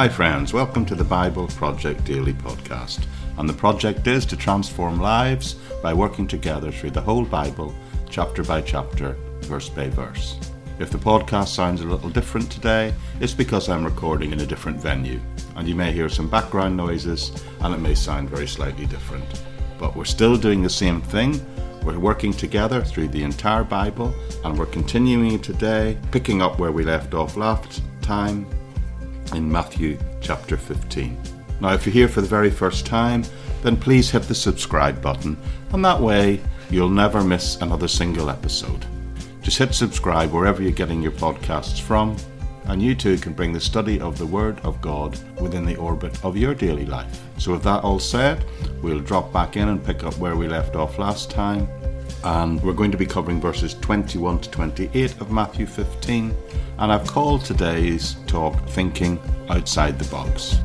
Hi, friends. Welcome to the Bible Project Daily podcast. And the project is to transform lives by working together through the whole Bible, chapter by chapter, verse by verse. If the podcast sounds a little different today, it's because I'm recording in a different venue, and you may hear some background noises, and it may sound very slightly different. But we're still doing the same thing. We're working together through the entire Bible, and we're continuing today, picking up where we left off last time in Matthew chapter 15. Now, if you're here for the very first time, then please hit the subscribe button, and that way you'll never miss another single episode. Just hit subscribe wherever you're getting your podcasts from, and you too can bring the study of the Word of God within the orbit of your daily life. So, with that all said, we'll drop back in and pick up where we left off last time. And we're going to be covering verses 21 to 28 of Matthew 15. And I've called today's talk Thinking Outside the Box.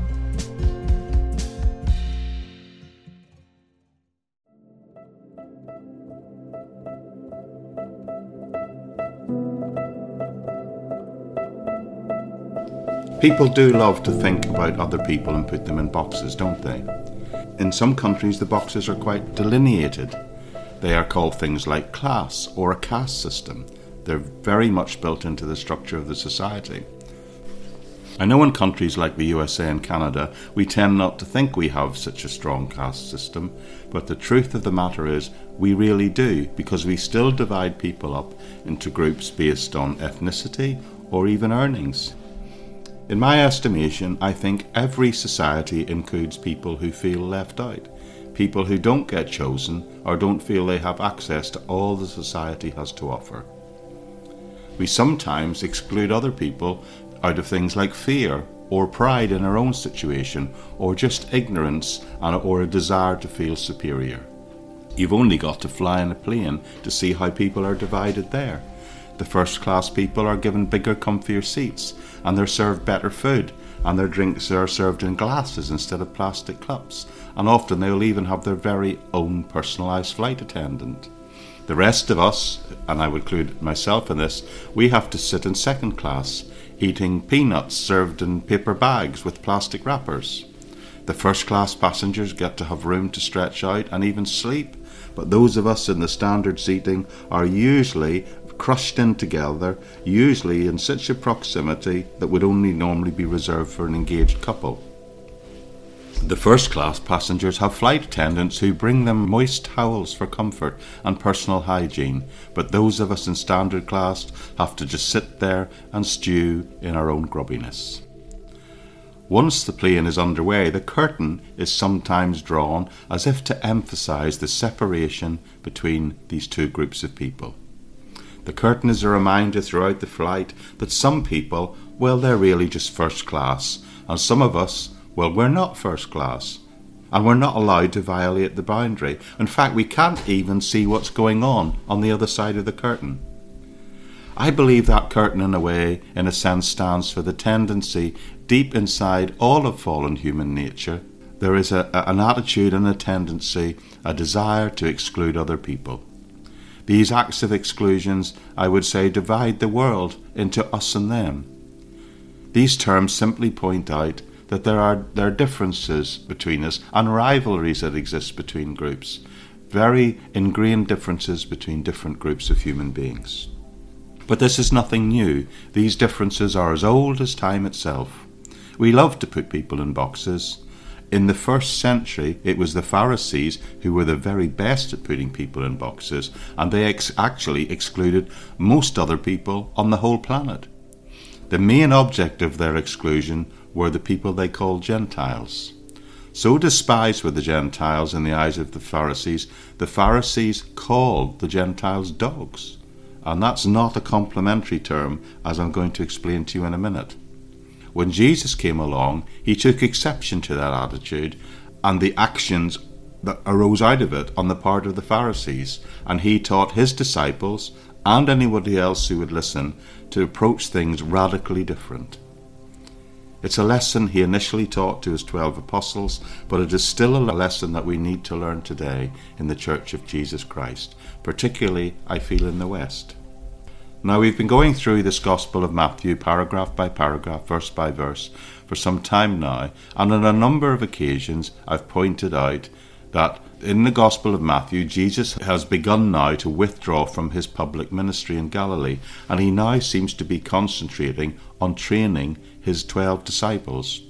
People do love to think about other people and put them in boxes, don't they? In some countries, the boxes are quite delineated. They are called things like class or a caste system. They're very much built into the structure of the society. I know in countries like the USA and Canada, we tend not to think we have such a strong caste system, but the truth of the matter is we really do, because we still divide people up into groups based on ethnicity or even earnings. In my estimation, I think every society includes people who feel left out, people who don't get chosen or don't feel they have access to all the society has to offer. We sometimes exclude other people out of things like fear or pride in our own situation or just ignorance or a desire to feel superior. You've only got to fly in a plane to see how people are divided there. The first class people are given bigger, comfier seats, and they're served better food, and their drinks are served in glasses instead of plastic cups, and often they'll even have their very own personalised flight attendant. The rest of us, and I would include myself in this, we have to sit in second class, eating peanuts served in paper bags with plastic wrappers. The first class passengers get to have room to stretch out and even sleep, but those of us in the standard seating are usually crushed in together, usually in such a proximity that would only normally be reserved for an engaged couple. The first class passengers have flight attendants who bring them moist towels for comfort and personal hygiene, but those of us in standard class have to just sit there and stew in our own grubbiness. Once the plane is underway, the curtain is sometimes drawn as if to emphasize the separation between these two groups of people. The curtain is a reminder throughout the flight that some people, well, they're really just first class, and some of us, well, we're not first class. And we're not allowed to violate the boundary. In fact, we can't even see what's going on on the other side of the curtain. I believe that curtain, in a way, in a sense, stands for the tendency deep inside all of fallen human nature. There is a, an attitude and a tendency, a desire to exclude other people. These acts of exclusions, I would say, divide the world into us and them. These terms simply point out that there are, there are differences between us and rivalries that exist between groups, very ingrained differences between different groups of human beings. But this is nothing new. These differences are as old as time itself. We love to put people in boxes. In the first century, it was the Pharisees who were the very best at putting people in boxes, and they ex- actually excluded most other people on the whole planet. The main object of their exclusion were the people they called Gentiles. So despised were the Gentiles in the eyes of the Pharisees, the Pharisees called the Gentiles dogs. And that's not a complimentary term, as I'm going to explain to you in a minute. When Jesus came along, he took exception to that attitude and the actions that arose out of it on the part of the Pharisees, and he taught his disciples and anybody else who would listen to approach things radically different. It's a lesson he initially taught to his twelve apostles, but it is still a lesson that we need to learn today in the Church of Jesus Christ, particularly, I feel, in the West. Now, we've been going through this Gospel of Matthew paragraph by paragraph, verse by verse, for some time now, and on a number of occasions I've pointed out that in the Gospel of Matthew, Jesus has begun now to withdraw from his public ministry in Galilee, and he now seems to be concentrating on training his twelve disciples.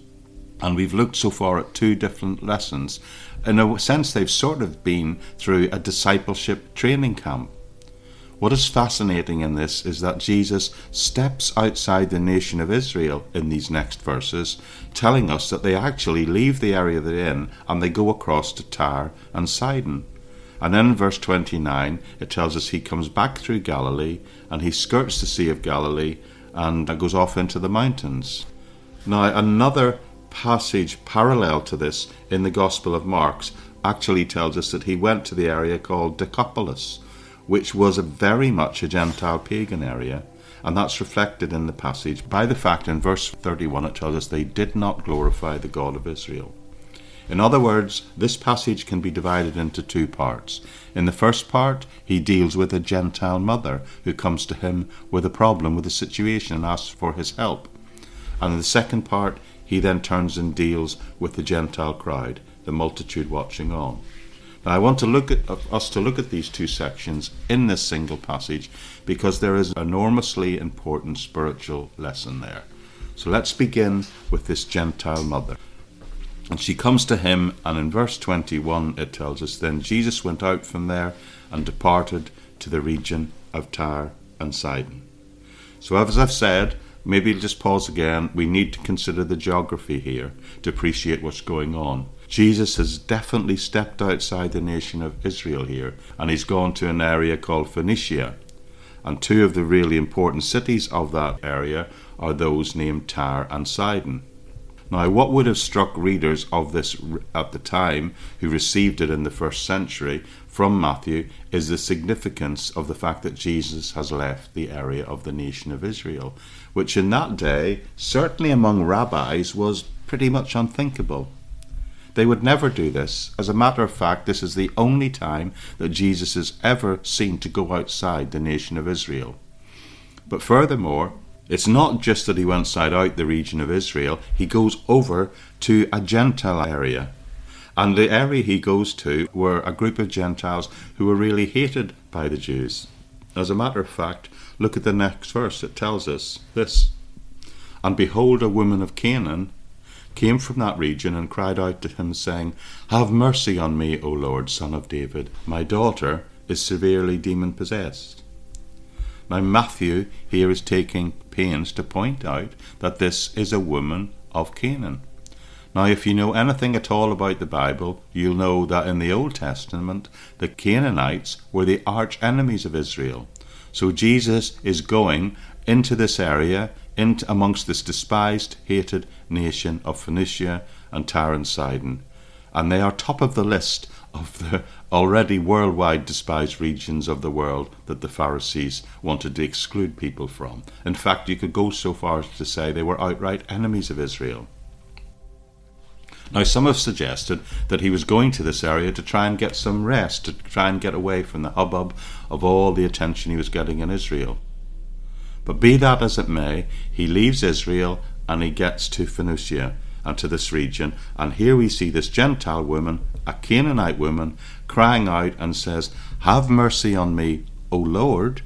And we've looked so far at two different lessons. In a sense, they've sort of been through a discipleship training camp. What is fascinating in this is that Jesus steps outside the nation of Israel in these next verses, telling us that they actually leave the area they're in and they go across to Tyre and Sidon. And then in verse 29, it tells us he comes back through Galilee and he skirts the Sea of Galilee and goes off into the mountains. Now, another passage parallel to this in the Gospel of Mark actually tells us that he went to the area called Decapolis which was a very much a Gentile pagan area. And that's reflected in the passage by the fact in verse 31 it tells us they did not glorify the God of Israel. In other words, this passage can be divided into two parts. In the first part, he deals with a Gentile mother who comes to him with a problem with a situation and asks for his help. And in the second part, he then turns and deals with the Gentile crowd, the multitude watching on. I want to look at uh, us to look at these two sections in this single passage because there is an enormously important spiritual lesson there. So let's begin with this Gentile mother. And she comes to him, and in verse 21 it tells us Then Jesus went out from there and departed to the region of Tyre and Sidon. So, as I've said, maybe just pause again. We need to consider the geography here to appreciate what's going on. Jesus has definitely stepped outside the nation of Israel here, and he's gone to an area called Phoenicia. And two of the really important cities of that area are those named Tyre and Sidon. Now, what would have struck readers of this at the time who received it in the first century from Matthew is the significance of the fact that Jesus has left the area of the nation of Israel, which in that day, certainly among rabbis, was pretty much unthinkable. They would never do this. As a matter of fact, this is the only time that Jesus is ever seen to go outside the nation of Israel. But furthermore, it's not just that he went outside out the region of Israel, he goes over to a Gentile area. And the area he goes to were a group of Gentiles who were really hated by the Jews. As a matter of fact, look at the next verse. It tells us this And behold, a woman of Canaan came from that region and cried out to him, saying, Have mercy on me, O Lord, son of David. My daughter is severely demon possessed. Now, Matthew here is taking pains to point out that this is a woman of Canaan. Now, if you know anything at all about the Bible, you'll know that in the Old Testament, the Canaanites were the arch enemies of Israel. So Jesus is going into this area in amongst this despised, hated nation of Phoenicia and Tyre and Sidon, and they are top of the list of the already worldwide despised regions of the world that the Pharisees wanted to exclude people from. In fact, you could go so far as to say they were outright enemies of Israel. Now, some have suggested that he was going to this area to try and get some rest, to try and get away from the hubbub of all the attention he was getting in Israel. But be that as it may, he leaves Israel and he gets to Phoenicia and to this region. And here we see this Gentile woman, a Canaanite woman, crying out and says, Have mercy on me, O Lord,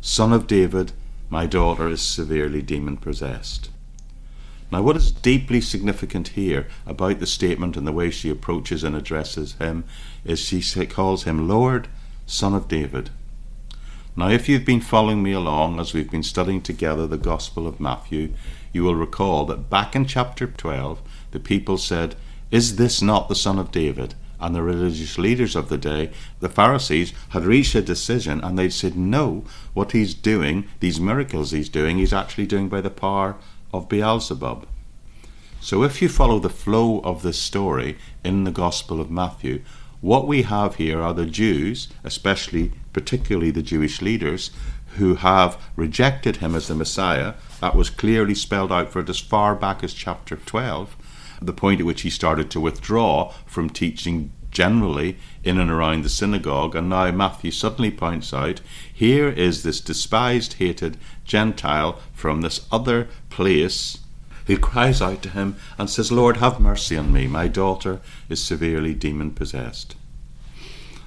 son of David, my daughter is severely demon possessed. Now, what is deeply significant here about the statement and the way she approaches and addresses him is she calls him Lord, son of David. Now, if you've been following me along as we've been studying together the Gospel of Matthew, you will recall that back in chapter 12, the people said, Is this not the Son of David? And the religious leaders of the day, the Pharisees, had reached a decision and they said, No, what he's doing, these miracles he's doing, he's actually doing by the power of Beelzebub. So if you follow the flow of this story in the Gospel of Matthew, what we have here are the Jews, especially particularly the Jewish leaders, who have rejected him as the Messiah. That was clearly spelled out for it as far back as chapter 12, the point at which he started to withdraw from teaching generally in and around the synagogue, and now Matthew suddenly points out here is this despised, hated Gentile from this other place who cries out to him and says, Lord, have mercy on me. My daughter is severely demon possessed.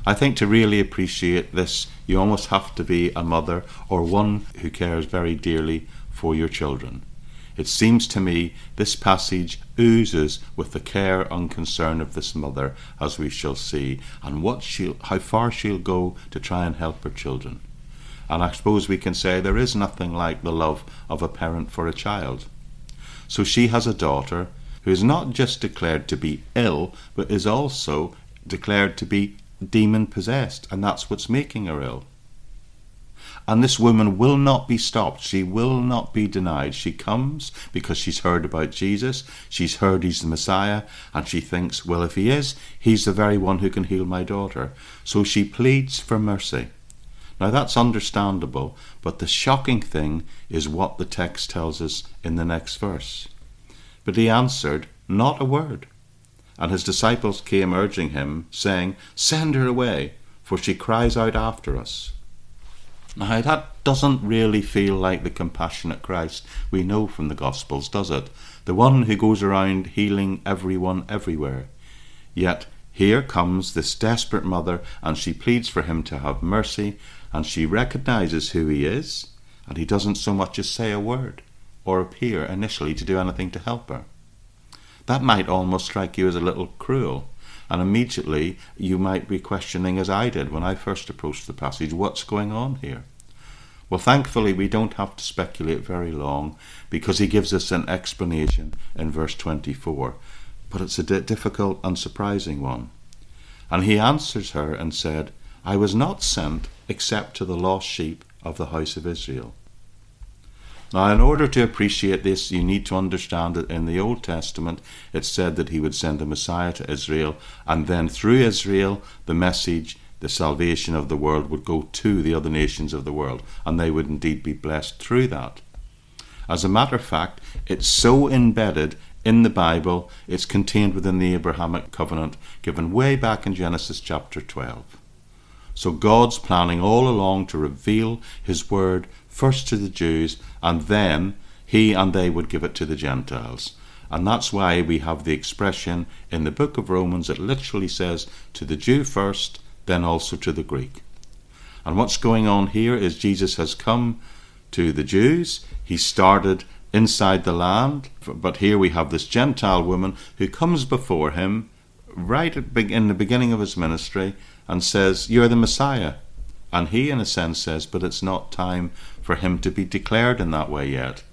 I think to really appreciate this, you almost have to be a mother or one who cares very dearly for your children. It seems to me this passage oozes with the care and concern of this mother, as we shall see, and what she'll, how far she'll go to try and help her children. And I suppose we can say there is nothing like the love of a parent for a child. So she has a daughter who is not just declared to be ill, but is also declared to be demon possessed, and that's what's making her ill. And this woman will not be stopped. She will not be denied. She comes because she's heard about Jesus. She's heard he's the Messiah. And she thinks, well, if he is, he's the very one who can heal my daughter. So she pleads for mercy. Now that's understandable, but the shocking thing is what the text tells us in the next verse. But he answered, Not a word. And his disciples came urging him, saying, Send her away, for she cries out after us. Now, that doesn't really feel like the compassionate Christ we know from the Gospels, does it? The one who goes around healing everyone everywhere. Yet, here comes this desperate mother, and she pleads for him to have mercy, and she recognizes who he is, and he doesn't so much as say a word or appear initially to do anything to help her. That might almost strike you as a little cruel, and immediately you might be questioning, as I did when I first approached the passage, what's going on here? Well, thankfully, we don't have to speculate very long because he gives us an explanation in verse 24, but it's a difficult and surprising one. And he answers her and said, I was not sent except to the lost sheep of the house of Israel. Now, in order to appreciate this, you need to understand that in the Old Testament it said that he would send a Messiah to Israel, and then through Israel, the message, the salvation of the world would go to the other nations of the world, and they would indeed be blessed through that. As a matter of fact, it's so embedded in the Bible, it's contained within the Abrahamic covenant given way back in Genesis chapter 12. So God's planning all along to reveal His word first to the Jews, and then He and they would give it to the Gentiles. And that's why we have the expression in the book of Romans that literally says, to the Jew first, then also to the Greek. And what's going on here is Jesus has come to the Jews. He started inside the land, but here we have this Gentile woman who comes before him right in the beginning of his ministry and says, You're the Messiah. And he, in a sense, says, But it's not time for him to be declared in that way yet.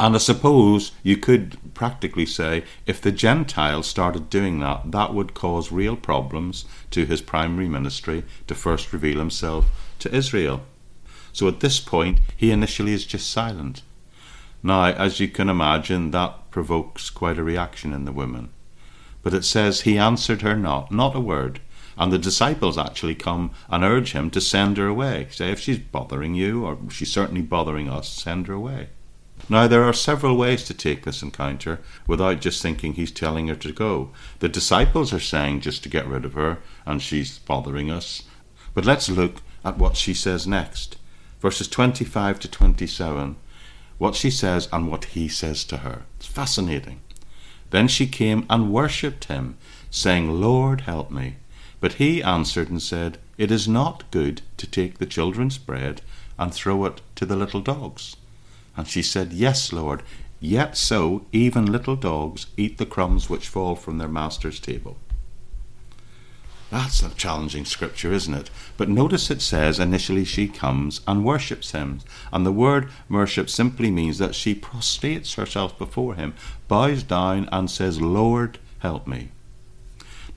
And I suppose you could practically say if the Gentiles started doing that, that would cause real problems to his primary ministry to first reveal himself to Israel. So at this point, he initially is just silent. Now, as you can imagine, that provokes quite a reaction in the women. But it says, He answered her not, not a word. And the disciples actually come and urge him to send her away. Say, if she's bothering you, or she's certainly bothering us, send her away. Now, there are several ways to take this encounter without just thinking he's telling her to go. The disciples are saying just to get rid of her, and she's bothering us. But let's look at what she says next. Verses 25 to 27. What she says and what he says to her. It's fascinating. Then she came and worshipped him, saying, Lord, help me. But he answered and said, It is not good to take the children's bread and throw it to the little dogs. And she said, Yes, Lord, yet so even little dogs eat the crumbs which fall from their master's table. That's a challenging scripture, isn't it? But notice it says initially she comes and worships him. And the word worship simply means that she prostrates herself before him, bows down, and says, Lord, help me.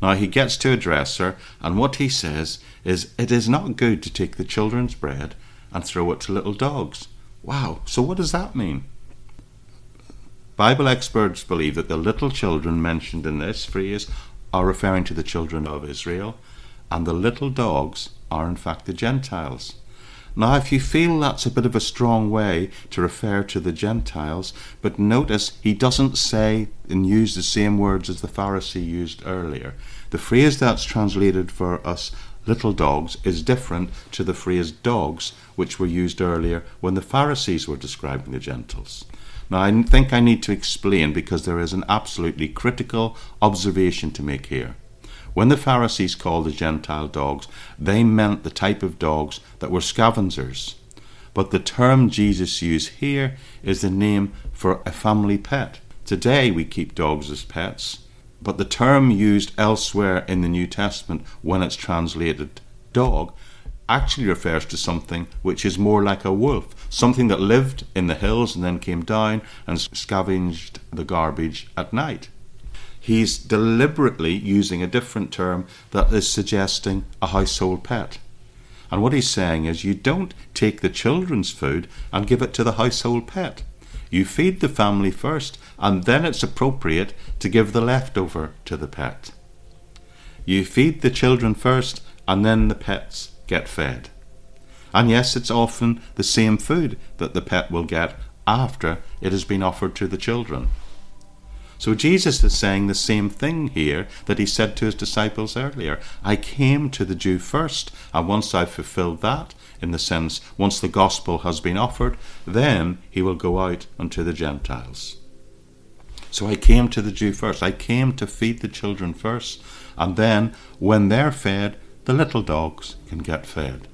Now he gets to address her, and what he says is, It is not good to take the children's bread and throw it to little dogs. Wow, so what does that mean? Bible experts believe that the little children mentioned in this phrase are referring to the children of Israel, and the little dogs are in fact the Gentiles. Now, if you feel that's a bit of a strong way to refer to the Gentiles, but notice he doesn't say and use the same words as the Pharisee used earlier. The phrase that's translated for us little dogs is different to the phrase dogs, which were used earlier when the Pharisees were describing the Gentiles. Now, I think I need to explain because there is an absolutely critical observation to make here. When the Pharisees called the Gentile dogs, they meant the type of dogs that were scavengers. But the term Jesus used here is the name for a family pet. Today we keep dogs as pets, but the term used elsewhere in the New Testament when it's translated dog actually refers to something which is more like a wolf, something that lived in the hills and then came down and scavenged the garbage at night. He's deliberately using a different term that is suggesting a household pet. And what he's saying is you don't take the children's food and give it to the household pet. You feed the family first, and then it's appropriate to give the leftover to the pet. You feed the children first, and then the pets get fed. And yes, it's often the same food that the pet will get after it has been offered to the children. So Jesus is saying the same thing here that he said to his disciples earlier. I came to the Jew first, and once I've fulfilled that, in the sense, once the gospel has been offered, then he will go out unto the Gentiles. So I came to the Jew first. I came to feed the children first, and then, when they're fed, the little dogs can get fed.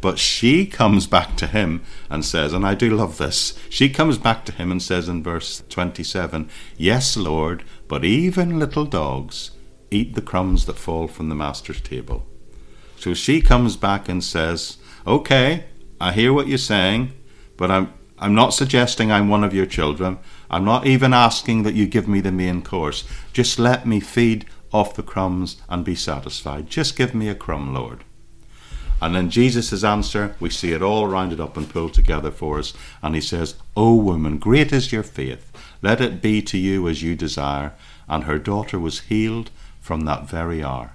But she comes back to him and says, and I do love this, she comes back to him and says in verse 27, Yes, Lord, but even little dogs eat the crumbs that fall from the master's table. So she comes back and says, Okay, I hear what you're saying, but I'm, I'm not suggesting I'm one of your children. I'm not even asking that you give me the main course. Just let me feed off the crumbs and be satisfied. Just give me a crumb, Lord. And then Jesus' answer, we see it all rounded up and pulled together for us. And he says, O woman, great is your faith. Let it be to you as you desire. And her daughter was healed from that very hour.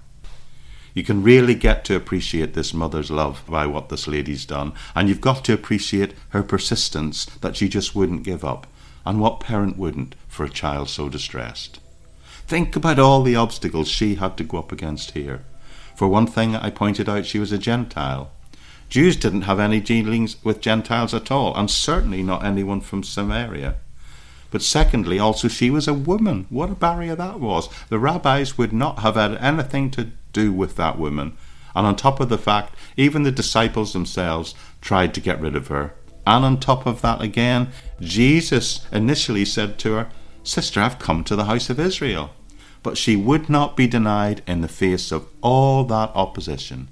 You can really get to appreciate this mother's love by what this lady's done. And you've got to appreciate her persistence that she just wouldn't give up. And what parent wouldn't for a child so distressed? Think about all the obstacles she had to go up against here. For one thing, I pointed out she was a Gentile. Jews didn't have any dealings with Gentiles at all, and certainly not anyone from Samaria. But secondly, also, she was a woman. What a barrier that was. The rabbis would not have had anything to do with that woman. And on top of the fact, even the disciples themselves tried to get rid of her. And on top of that, again, Jesus initially said to her, Sister, I've come to the house of Israel but she would not be denied in the face of all that opposition.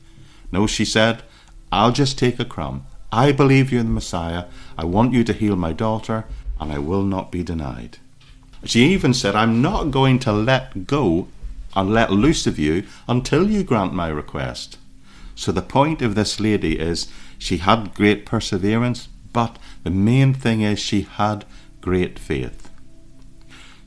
No, she said, I'll just take a crumb. I believe you're the Messiah. I want you to heal my daughter, and I will not be denied. She even said, I'm not going to let go and let loose of you until you grant my request. So the point of this lady is she had great perseverance, but the main thing is she had great faith.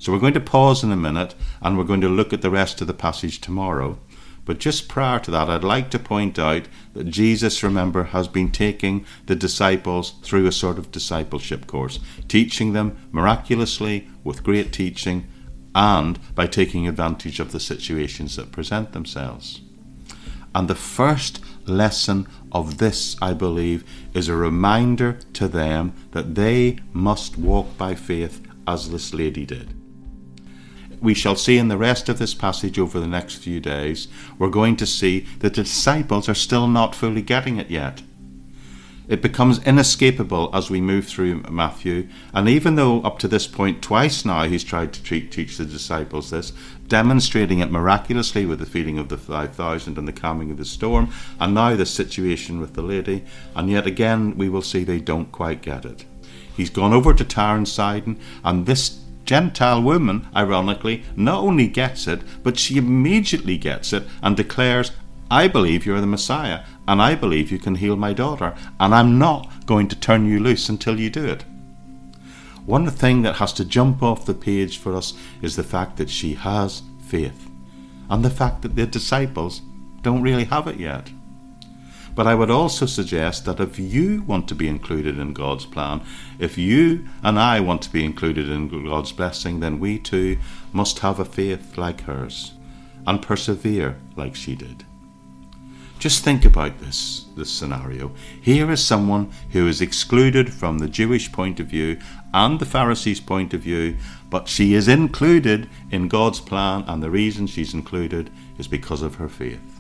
So we're going to pause in a minute and we're going to look at the rest of the passage tomorrow. But just prior to that, I'd like to point out that Jesus, remember, has been taking the disciples through a sort of discipleship course, teaching them miraculously with great teaching and by taking advantage of the situations that present themselves. And the first lesson of this, I believe, is a reminder to them that they must walk by faith as this lady did we shall see in the rest of this passage over the next few days, we're going to see that the disciples are still not fully getting it yet. It becomes inescapable as we move through Matthew, and even though up to this point, twice now, he's tried to treat, teach the disciples this, demonstrating it miraculously with the feeding of the 5,000 and the calming of the storm, and now the situation with the lady, and yet again we will see they don't quite get it. He's gone over to Tyre and Sidon, and this Gentile woman, ironically, not only gets it, but she immediately gets it and declares, I believe you're the Messiah, and I believe you can heal my daughter, and I'm not going to turn you loose until you do it. One thing that has to jump off the page for us is the fact that she has faith, and the fact that the disciples don't really have it yet. But I would also suggest that if you want to be included in God's plan, if you and I want to be included in God's blessing, then we too must have a faith like hers and persevere like she did. Just think about this, this scenario. Here is someone who is excluded from the Jewish point of view and the Pharisees' point of view, but she is included in God's plan, and the reason she's included is because of her faith.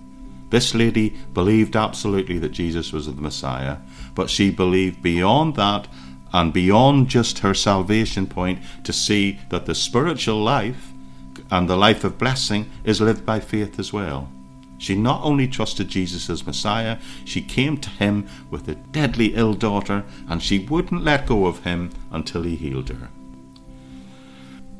This lady believed absolutely that Jesus was the Messiah, but she believed beyond that and beyond just her salvation point to see that the spiritual life and the life of blessing is lived by faith as well. She not only trusted Jesus as Messiah, she came to him with a deadly ill daughter, and she wouldn't let go of him until he healed her.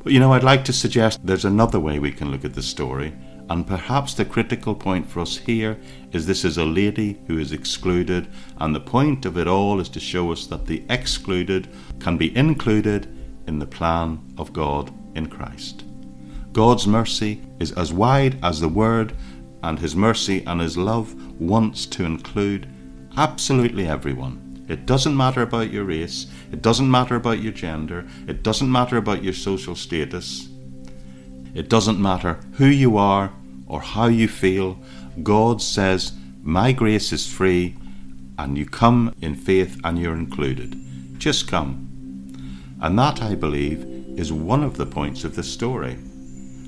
But you know, I'd like to suggest there's another way we can look at the story, and perhaps the critical point for us here is this is a lady who is excluded, and the point of it all is to show us that the excluded can be included in the plan of God in Christ. God's mercy is as wide as the word and His mercy and His love wants to include absolutely everyone. It doesn't matter about your race, it doesn't matter about your gender, it doesn't matter about your social status, it doesn't matter who you are or how you feel. God says, My grace is free, and you come in faith and you're included. Just come. And that, I believe, is one of the points of the story.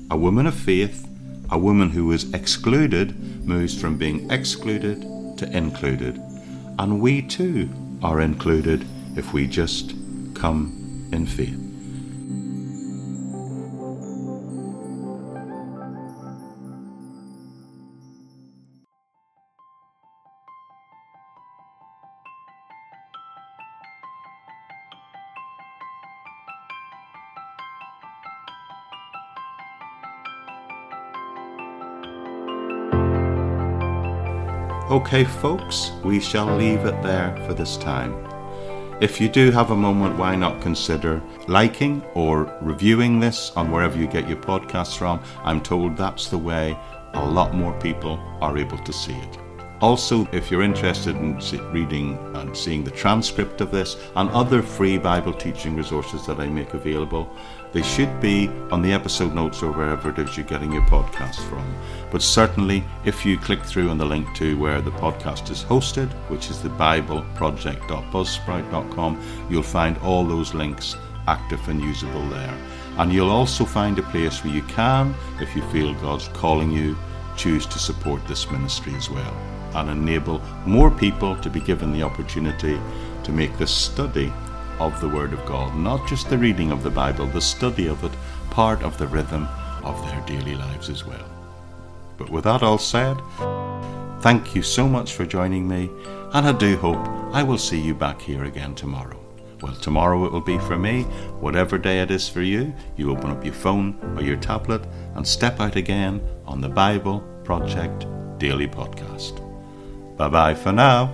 A woman of faith a woman who was excluded moves from being excluded to included. And we too are included if we just come in faith. Okay, folks, we shall leave it there for this time. If you do have a moment, why not consider liking or reviewing this on wherever you get your podcasts from? I'm told that's the way a lot more people are able to see it. Also, if you're interested in reading and seeing the transcript of this and other free Bible teaching resources that I make available, they should be on the episode notes or wherever it is you're getting your podcast from. But certainly, if you click through on the link to where the podcast is hosted, which is the BibleProject.buzzsprout.com, you'll find all those links active and usable there. And you'll also find a place where you can, if you feel God's calling you, choose to support this ministry as well and enable more people to be given the opportunity to make the study of the Word of God, not just the reading of the Bible, the study of it, part of the rhythm of their daily lives as well. But with that all said, thank you so much for joining me, and I do hope I will see you back here again tomorrow. Well, tomorrow it will be for me. Whatever day it is for you, you open up your phone or your tablet and step out again on the Bible Project Daily Podcast. Bye bye for now.